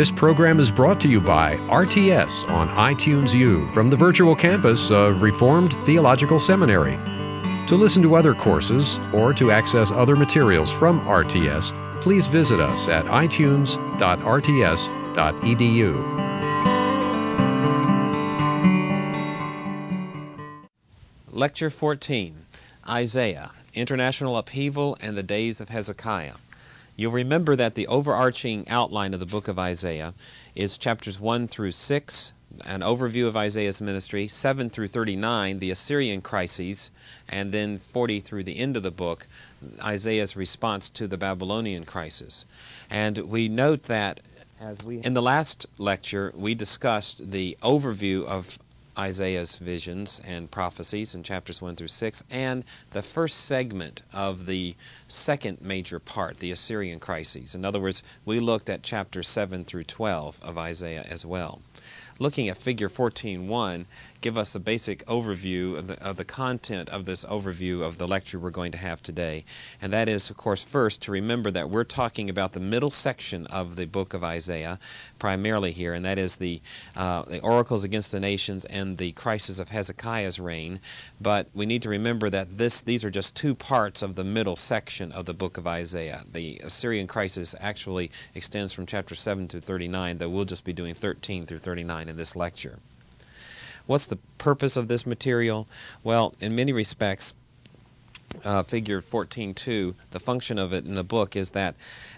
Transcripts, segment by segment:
This program is brought to you by RTS on iTunes U from the virtual campus of Reformed Theological Seminary. To listen to other courses or to access other materials from RTS, please visit us at itunes.rts.edu. Lecture 14 Isaiah International Upheaval and the Days of Hezekiah. You'll remember that the overarching outline of the book of Isaiah is chapters 1 through 6, an overview of Isaiah's ministry, 7 through 39, the Assyrian crises, and then 40 through the end of the book, Isaiah's response to the Babylonian crisis. And we note that in the last lecture, we discussed the overview of Isaiah's visions and prophecies in chapters 1 through 6, and the first segment of the second major part, the Assyrian crises. In other words, we looked at chapters 7 through 12 of Isaiah as well. Looking at figure 14.1, give us a basic overview of the, of the content of this overview of the lecture we're going to have today. And that is, of course, first to remember that we're talking about the middle section of the book of Isaiah, primarily here, and that is the, uh, the oracles against the nations and the crisis of Hezekiah's reign. But we need to remember that this, these are just two parts of the middle section of the book of Isaiah. The Assyrian crisis actually extends from chapter 7 to 39, though we'll just be doing 13 through 39 in this lecture. What's the purpose of this material? Well, in many respects, uh, figure 14.2, the function of it in the book is that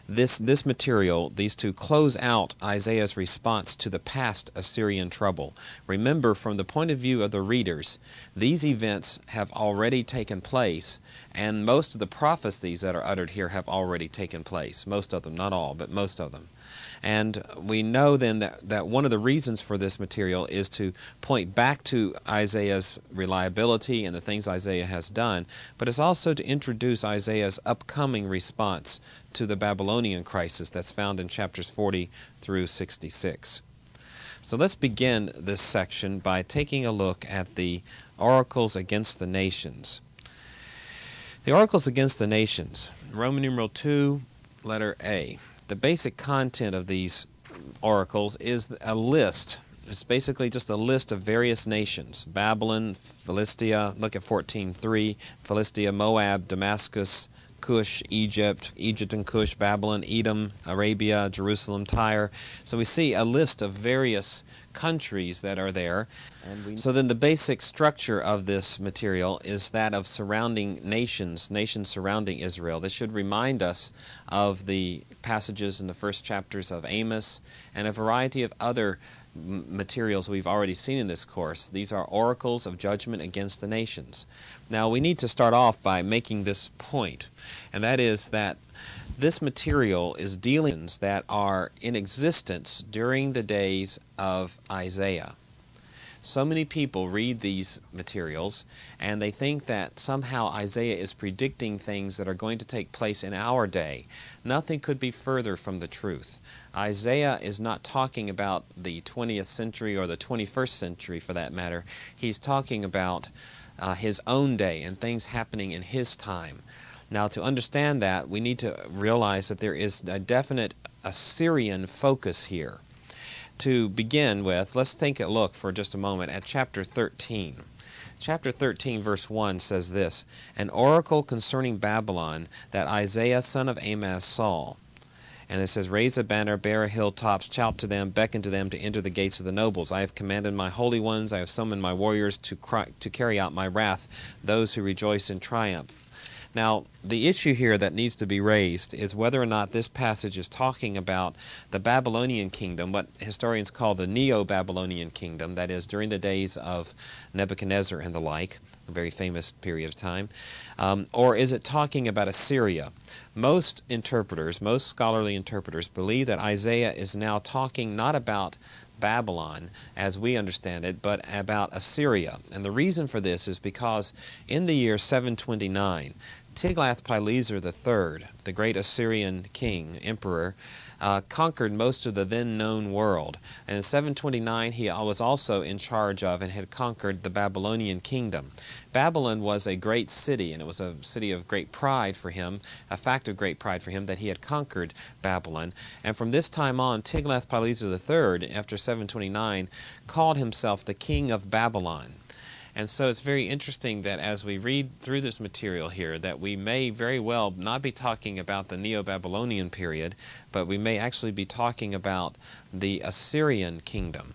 this, this material, these two, close out Isaiah's response to the past Assyrian trouble. Remember, from the point of view of the readers, these events have already taken place, and most of the prophecies that are uttered here have already taken place. Most of them, not all, but most of them. And we know then that, that one of the reasons for this material is to point back to Isaiah's reliability and the things Isaiah has done, but it's also to introduce Isaiah's upcoming response to the Babylonian crisis that's found in chapters 40 through 66. So let's begin this section by taking a look at the oracles against the nations. The oracles against the nations, Roman numeral 2, letter A the basic content of these oracles is a list. It's basically just a list of various nations Babylon, Philistia, look at 14.3, Philistia, Moab, Damascus, Cush, Egypt, Egypt and Cush, Babylon, Edom, Arabia, Jerusalem, Tyre. So we see a list of various countries that are there. so then the basic structure of this material is that of surrounding nations, nations surrounding Israel. This should remind us of the passages in the first chapters of Amos and a variety of other materials we've already seen in this course. These are oracles of judgment against the nations. Now, we need to start off by making this point, and that is that this material is dealings that are in existence during the days of Isaiah. So many people read these materials and they think that somehow Isaiah is predicting things that are going to take place in our day. Nothing could be further from the truth. Isaiah is not talking about the 20th century or the 21st century for that matter. He's talking about uh, his own day and things happening in his time. Now, to understand that, we need to realize that there is a definite Assyrian focus here. To begin with, let's take a look for just a moment at chapter 13. Chapter 13, verse 1 says this An oracle concerning Babylon that Isaiah son of Amoz saw. And it says, Raise a banner, bear a hilltops, shout to them, beckon to them to enter the gates of the nobles. I have commanded my holy ones, I have summoned my warriors to, cry, to carry out my wrath, those who rejoice in triumph. Now, the issue here that needs to be raised is whether or not this passage is talking about the Babylonian kingdom, what historians call the Neo Babylonian kingdom, that is, during the days of Nebuchadnezzar and the like, a very famous period of time, um, or is it talking about Assyria? Most interpreters, most scholarly interpreters, believe that Isaiah is now talking not about Babylon as we understand it, but about Assyria. And the reason for this is because in the year 729, Tiglath-Pileser III, the great Assyrian king, emperor, uh, conquered most of the then known world. And in 729, he was also in charge of and had conquered the Babylonian kingdom. Babylon was a great city, and it was a city of great pride for him, a fact of great pride for him that he had conquered Babylon. And from this time on, Tiglath-Pileser III, after 729, called himself the king of Babylon. And so it's very interesting that as we read through this material here, that we may very well not be talking about the Neo-Babylonian period, but we may actually be talking about the Assyrian kingdom.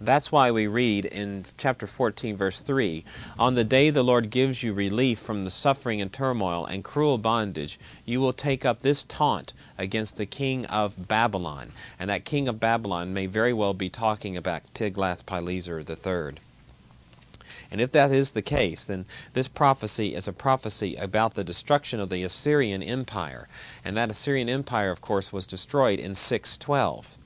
That's why we read in chapter 14, verse 3 On the day the Lord gives you relief from the suffering and turmoil and cruel bondage, you will take up this taunt against the king of Babylon. And that king of Babylon may very well be talking about Tiglath-Pileser III. And if that is the case, then this prophecy is a prophecy about the destruction of the Assyrian Empire. And that Assyrian Empire, of course, was destroyed in 612.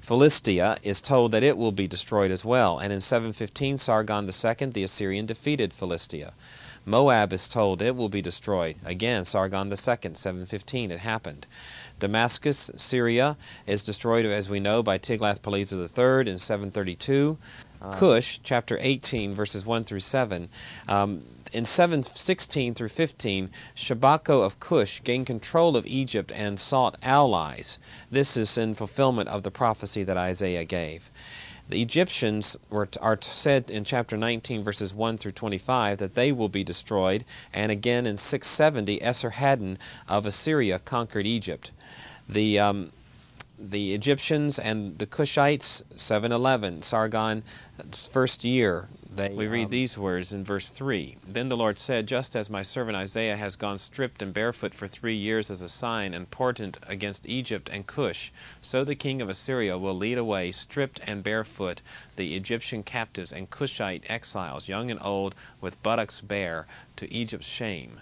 Philistia is told that it will be destroyed as well, and in 715 Sargon II the Assyrian defeated Philistia. Moab is told it will be destroyed. Again, Sargon II, 715, it happened. Damascus, Syria, is destroyed, as we know, by Tiglath-Pileser III in 732. Uh, Cush, chapter 18, verses 1 through 7. Um, in 716 through 15, Shabako of Cush gained control of Egypt and sought allies. This is in fulfillment of the prophecy that Isaiah gave. The Egyptians were, are said in chapter 19, verses 1 through 25, that they will be destroyed. And again in 670, Esarhaddon of Assyria conquered Egypt. The um, the Egyptians and the Cushites, 711, Sargon's first year. They, we read um, these words in verse 3. Then the Lord said, Just as my servant Isaiah has gone stripped and barefoot for three years as a sign and portent against Egypt and Cush, so the king of Assyria will lead away, stripped and barefoot, the Egyptian captives and Cushite exiles, young and old, with buttocks bare, to Egypt's shame.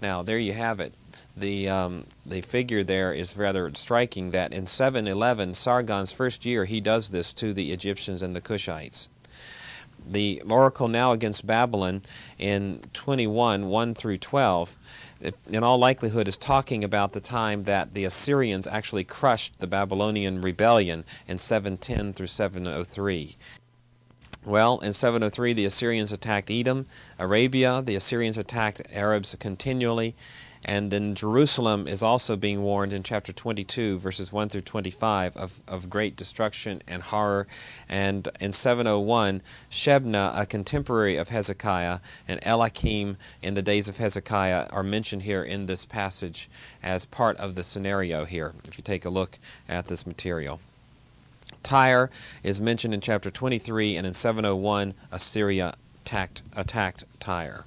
Now, there you have it the um, the figure there is rather striking that in 711 Sargon's first year he does this to the Egyptians and the Cushites. The oracle now against Babylon in 21 1 through 12 in all likelihood is talking about the time that the Assyrians actually crushed the Babylonian rebellion in 710 through 703. Well, in 703, the Assyrians attacked Edom, Arabia. The Assyrians attacked Arabs continually. And then Jerusalem is also being warned in chapter 22, verses 1 through 25, of, of great destruction and horror. And in 701, Shebna, a contemporary of Hezekiah, and Eliakim in the days of Hezekiah are mentioned here in this passage as part of the scenario here, if you take a look at this material. Tyre is mentioned in chapter 23, and in 701, Assyria attacked, attacked Tyre.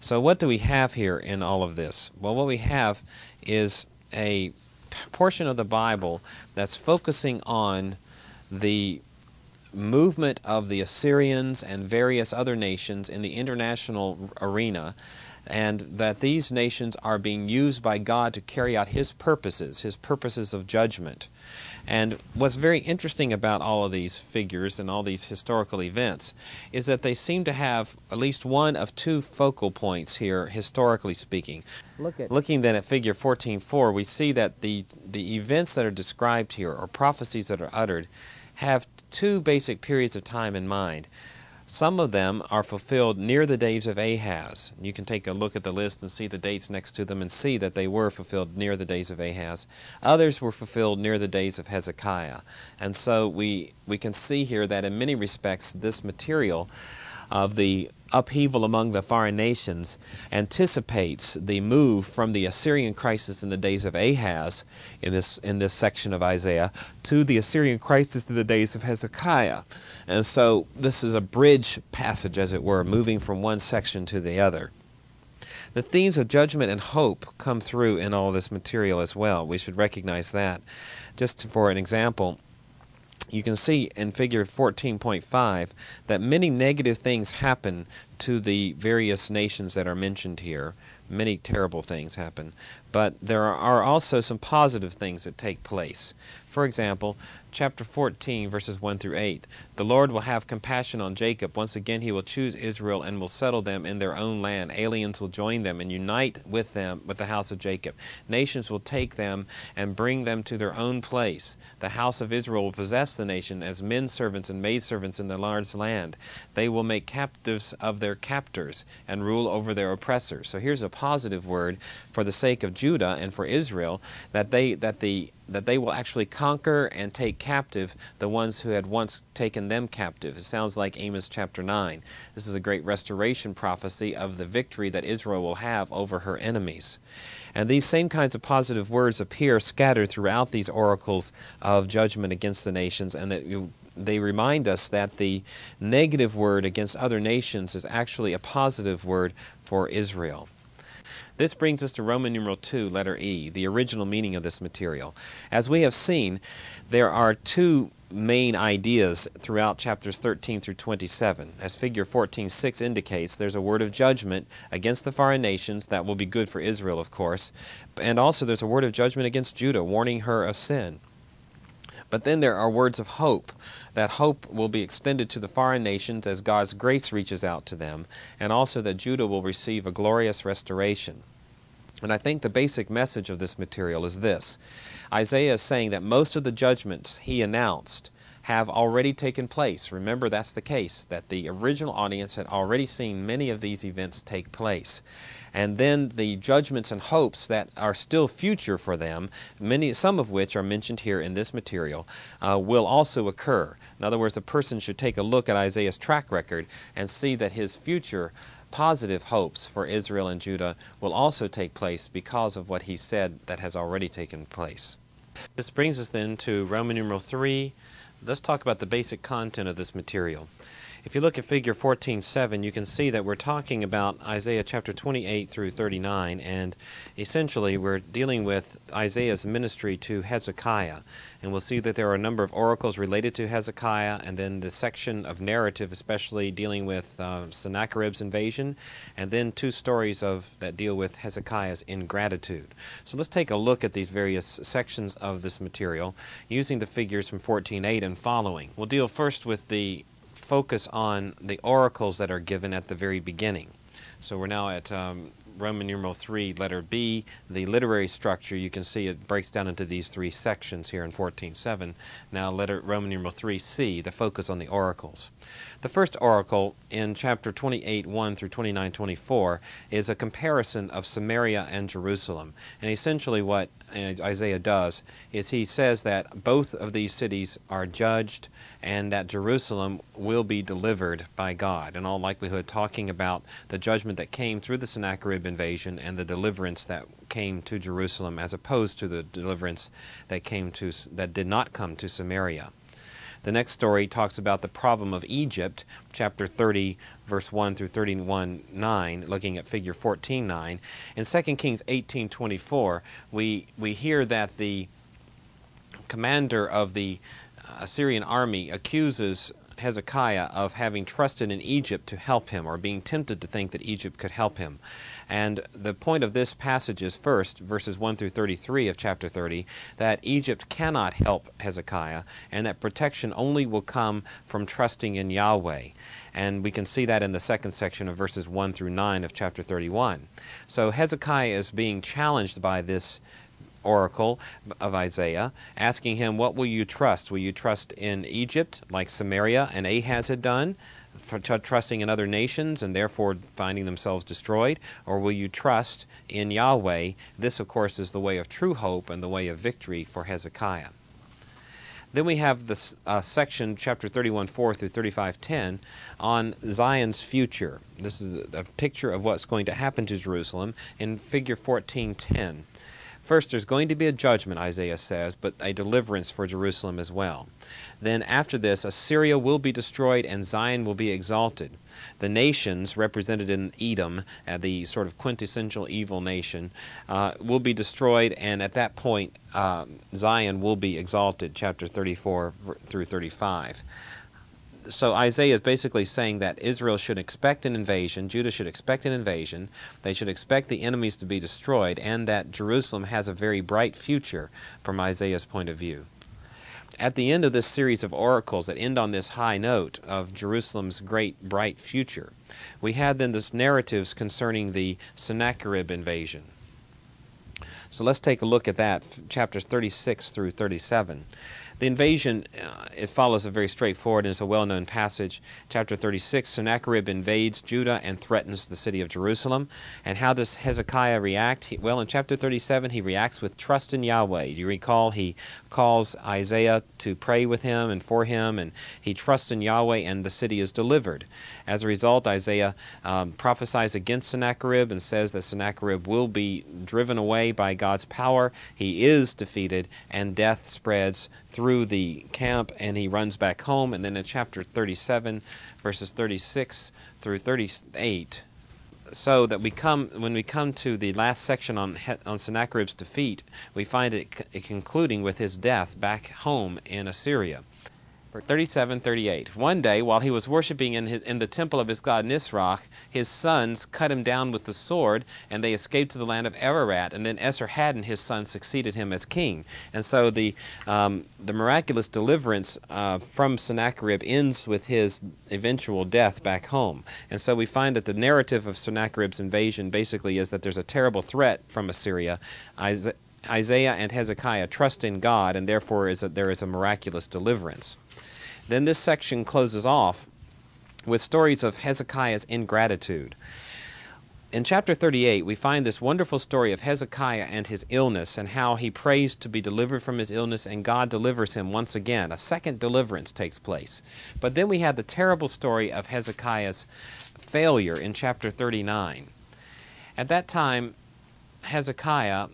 So, what do we have here in all of this? Well, what we have is a portion of the Bible that's focusing on the movement of the Assyrians and various other nations in the international arena and that these nations are being used by God to carry out His purposes, His purposes of judgment. And what's very interesting about all of these figures and all these historical events is that they seem to have at least one of two focal points here, historically speaking. Look at Looking then at figure 14.4, we see that the, the events that are described here, or prophecies that are uttered, have two basic periods of time in mind. Some of them are fulfilled near the days of Ahaz. You can take a look at the list and see the dates next to them and see that they were fulfilled near the days of Ahaz. Others were fulfilled near the days of Hezekiah. And so we, we can see here that in many respects this material of the upheaval among the foreign nations anticipates the move from the Assyrian crisis in the days of Ahaz in this in this section of Isaiah to the Assyrian crisis in the days of Hezekiah. And so this is a bridge passage as it were, moving from one section to the other. The themes of judgment and hope come through in all this material as well. We should recognize that. Just for an example, you can see in figure 14.5 that many negative things happen to the various nations that are mentioned here. Many terrible things happen. But there are also some positive things that take place. For example, chapter 14, verses 1 through 8. The Lord will have compassion on Jacob. Once again, he will choose Israel and will settle them in their own land. Aliens will join them and unite with them, with the house of Jacob. Nations will take them and bring them to their own place. The house of Israel will possess the nation as men servants and maidservants in the large land. They will make captives of their captors and rule over their oppressors. So here's a positive word for the sake of Judah and for Israel that they that the that they will actually conquer and take captive the ones who had once taken them captive. It sounds like Amos chapter 9. This is a great restoration prophecy of the victory that Israel will have over her enemies. And these same kinds of positive words appear scattered throughout these oracles of judgment against the nations, and that you, they remind us that the negative word against other nations is actually a positive word for Israel. This brings us to Roman numeral 2, letter E, the original meaning of this material. As we have seen, there are two main ideas throughout chapters 13 through 27. As figure 14.6 indicates, there's a word of judgment against the foreign nations that will be good for Israel, of course, and also there's a word of judgment against Judah, warning her of sin. But then there are words of hope. That hope will be extended to the foreign nations as God's grace reaches out to them, and also that Judah will receive a glorious restoration. And I think the basic message of this material is this Isaiah is saying that most of the judgments he announced have already taken place. Remember, that's the case, that the original audience had already seen many of these events take place. And then the judgments and hopes that are still future for them, many, some of which are mentioned here in this material, uh, will also occur. In other words, a person should take a look at Isaiah's track record and see that his future positive hopes for Israel and Judah will also take place because of what he said that has already taken place. This brings us then to Roman numeral 3, Let's talk about the basic content of this material. If you look at figure 14.7, you can see that we're talking about Isaiah chapter 28 through 39, and essentially we're dealing with Isaiah's ministry to Hezekiah. And we'll see that there are a number of oracles related to Hezekiah, and then the section of narrative, especially dealing with uh, Sennacherib's invasion, and then two stories of that deal with Hezekiah's ingratitude. So let's take a look at these various sections of this material using the figures from 14.8 and following. We'll deal first with the focus on the oracles that are given at the very beginning. So we're now at um, Roman numeral 3, letter B. The literary structure, you can see it breaks down into these three sections here in 14.7. Now, letter Roman numeral 3c, the focus on the oracles. The first oracle in chapter 28, 1 through 29, 24 is a comparison of Samaria and Jerusalem. And essentially, what Isaiah does is he says that both of these cities are judged and that Jerusalem will be delivered by God. In all likelihood, talking about the judgment that came through the Sennacherib invasion and the deliverance that came to Jerusalem as opposed to the deliverance that came to that did not come to Samaria. The next story talks about the problem of Egypt, chapter 30, verse 1 through 31, 9, looking at figure 14, 9. In 2 Kings 18, 24, we, we hear that the commander of the Assyrian army accuses Hezekiah of having trusted in Egypt to help him or being tempted to think that Egypt could help him. And the point of this passage is first, verses 1 through 33 of chapter 30, that Egypt cannot help Hezekiah and that protection only will come from trusting in Yahweh. And we can see that in the second section of verses 1 through 9 of chapter 31. So Hezekiah is being challenged by this oracle of Isaiah, asking him, What will you trust? Will you trust in Egypt, like Samaria and Ahaz had done? for trusting in other nations and therefore finding themselves destroyed? Or will you trust in Yahweh? This, of course, is the way of true hope and the way of victory for Hezekiah. Then we have this uh, section, chapter 31 4 through 35 10, on Zion's future. This is a picture of what's going to happen to Jerusalem in figure 14 10. First, there's going to be a judgment, Isaiah says, but a deliverance for Jerusalem as well. Then, after this, Assyria will be destroyed and Zion will be exalted. The nations, represented in Edom, uh, the sort of quintessential evil nation, uh, will be destroyed, and at that point, uh, Zion will be exalted, chapter 34 through 35 so Isaiah is basically saying that Israel should expect an invasion, Judah should expect an invasion, they should expect the enemies to be destroyed, and that Jerusalem has a very bright future from Isaiah's point of view. At the end of this series of oracles that end on this high note of Jerusalem's great bright future, we had then this narratives concerning the Sennacherib invasion. So let's take a look at that, chapters 36 through 37. The invasion, uh, it follows a very straightforward and is a well known passage. Chapter 36 Sennacherib invades Judah and threatens the city of Jerusalem. And how does Hezekiah react? He, well, in chapter 37, he reacts with trust in Yahweh. You recall he calls Isaiah to pray with him and for him, and he trusts in Yahweh, and the city is delivered. As a result, Isaiah um, prophesies against Sennacherib and says that Sennacherib will be driven away by God's power. He is defeated, and death spreads through the camp, and he runs back home. And then in chapter 37, verses 36 through 38, so that we come when we come to the last section on on Sennacherib's defeat, we find it, it concluding with his death back home in Assyria. 37 38. One day, while he was worshiping in, his, in the temple of his god Nisroch, his sons cut him down with the sword, and they escaped to the land of Ararat. And then Esarhaddon, his son, succeeded him as king. And so the, um, the miraculous deliverance uh, from Sennacherib ends with his eventual death back home. And so we find that the narrative of Sennacherib's invasion basically is that there's a terrible threat from Assyria. And Hezekiah trust in God, and therefore is a, there is a miraculous deliverance. Then this section closes off with stories of Hezekiah's ingratitude. In chapter 38, we find this wonderful story of Hezekiah and his illness and how he prays to be delivered from his illness, and God delivers him once again. A second deliverance takes place. But then we have the terrible story of Hezekiah's failure in chapter 39. At that time, Hezekiah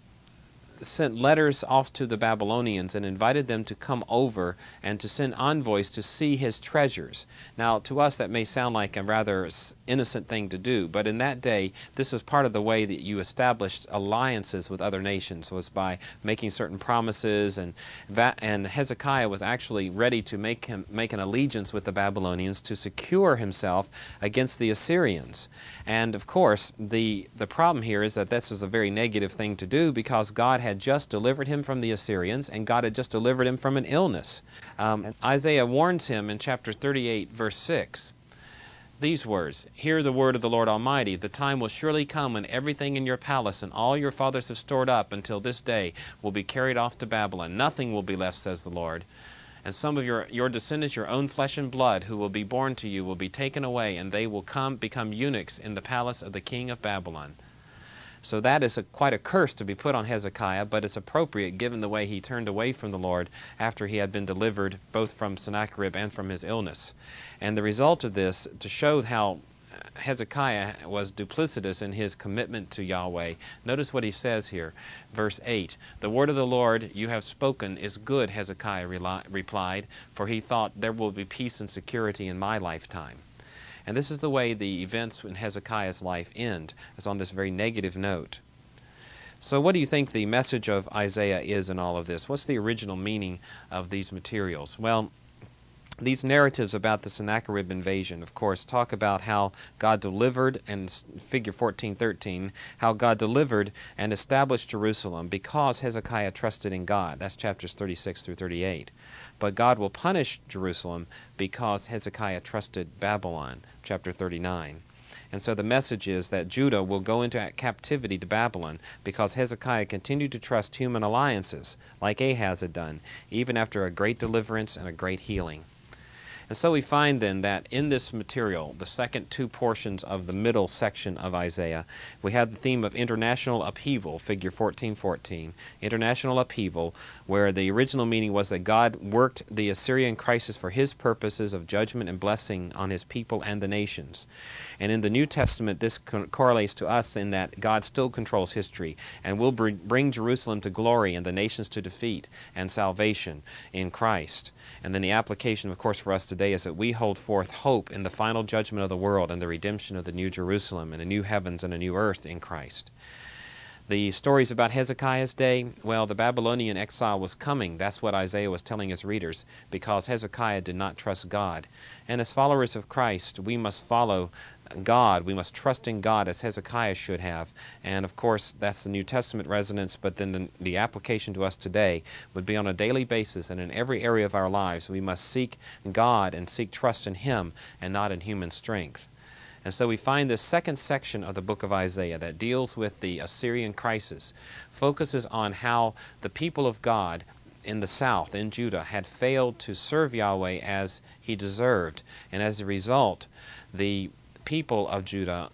sent letters off to the Babylonians and invited them to come over and to send envoys to see his treasures. Now, to us, that may sound like a rather innocent thing to do, but in that day, this was part of the way that you established alliances with other nations, was by making certain promises, and that, and Hezekiah was actually ready to make him make an allegiance with the Babylonians to secure himself against the Assyrians. And of course, the the problem here is that this is a very negative thing to do because God had just delivered him from the Assyrians, and God had just delivered him from an illness. Um, Isaiah warns him in chapter 38, verse 6 these words Hear the word of the Lord Almighty. The time will surely come when everything in your palace and all your fathers have stored up until this day will be carried off to Babylon. Nothing will be left, says the Lord. And some of your, your descendants, your own flesh and blood, who will be born to you, will be taken away, and they will come become eunuchs in the palace of the king of Babylon. So that is a, quite a curse to be put on Hezekiah, but it's appropriate given the way he turned away from the Lord after he had been delivered both from Sennacherib and from his illness. And the result of this, to show how Hezekiah was duplicitous in his commitment to Yahweh. Notice what he says here, verse 8 The word of the Lord you have spoken is good, Hezekiah replied, for he thought there will be peace and security in my lifetime. And this is the way the events in Hezekiah's life end, is on this very negative note. So, what do you think the message of Isaiah is in all of this? What's the original meaning of these materials? Well, these narratives about the Sennacherib invasion, of course, talk about how God delivered, and figure 1413, how God delivered and established Jerusalem because Hezekiah trusted in God. That's chapters 36 through 38. But God will punish Jerusalem because Hezekiah trusted Babylon, chapter 39. And so the message is that Judah will go into captivity to Babylon because Hezekiah continued to trust human alliances, like Ahaz had done, even after a great deliverance and a great healing. And so we find then that in this material, the second two portions of the middle section of Isaiah, we have the theme of international upheaval, figure 1414. International upheaval, where the original meaning was that God worked the Assyrian crisis for his purposes of judgment and blessing on his people and the nations. And in the New Testament, this co- correlates to us in that God still controls history and will br- bring Jerusalem to glory and the nations to defeat and salvation in Christ. And then the application, of course, for us today is that we hold forth hope in the final judgment of the world and the redemption of the new Jerusalem and a new heavens and a new earth in Christ. The stories about Hezekiah's day, well, the Babylonian exile was coming. That's what Isaiah was telling his readers, because Hezekiah did not trust God. And as followers of Christ, we must follow God. We must trust in God as Hezekiah should have. And of course, that's the New Testament resonance, but then the, the, application to us today would be on a daily basis and in every area of our lives. We must seek God and seek trust in Him and not in human strength. And so we find this second section of the book of Isaiah that deals with the Assyrian crisis, focuses on how the people of God in the south, in Judah, had failed to serve Yahweh as he deserved. And as a result, the people of Judah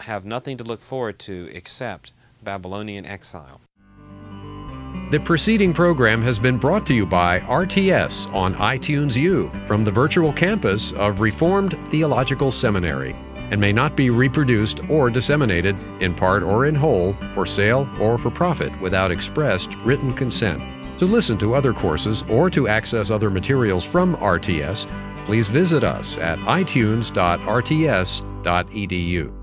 have nothing to look forward to except Babylonian exile. The preceding program has been brought to you by RTS on iTunes U from the virtual campus of Reformed Theological Seminary and may not be reproduced or disseminated, in part or in whole, for sale or for profit without expressed written consent. To listen to other courses or to access other materials from RTS, please visit us at itunes.rts.edu.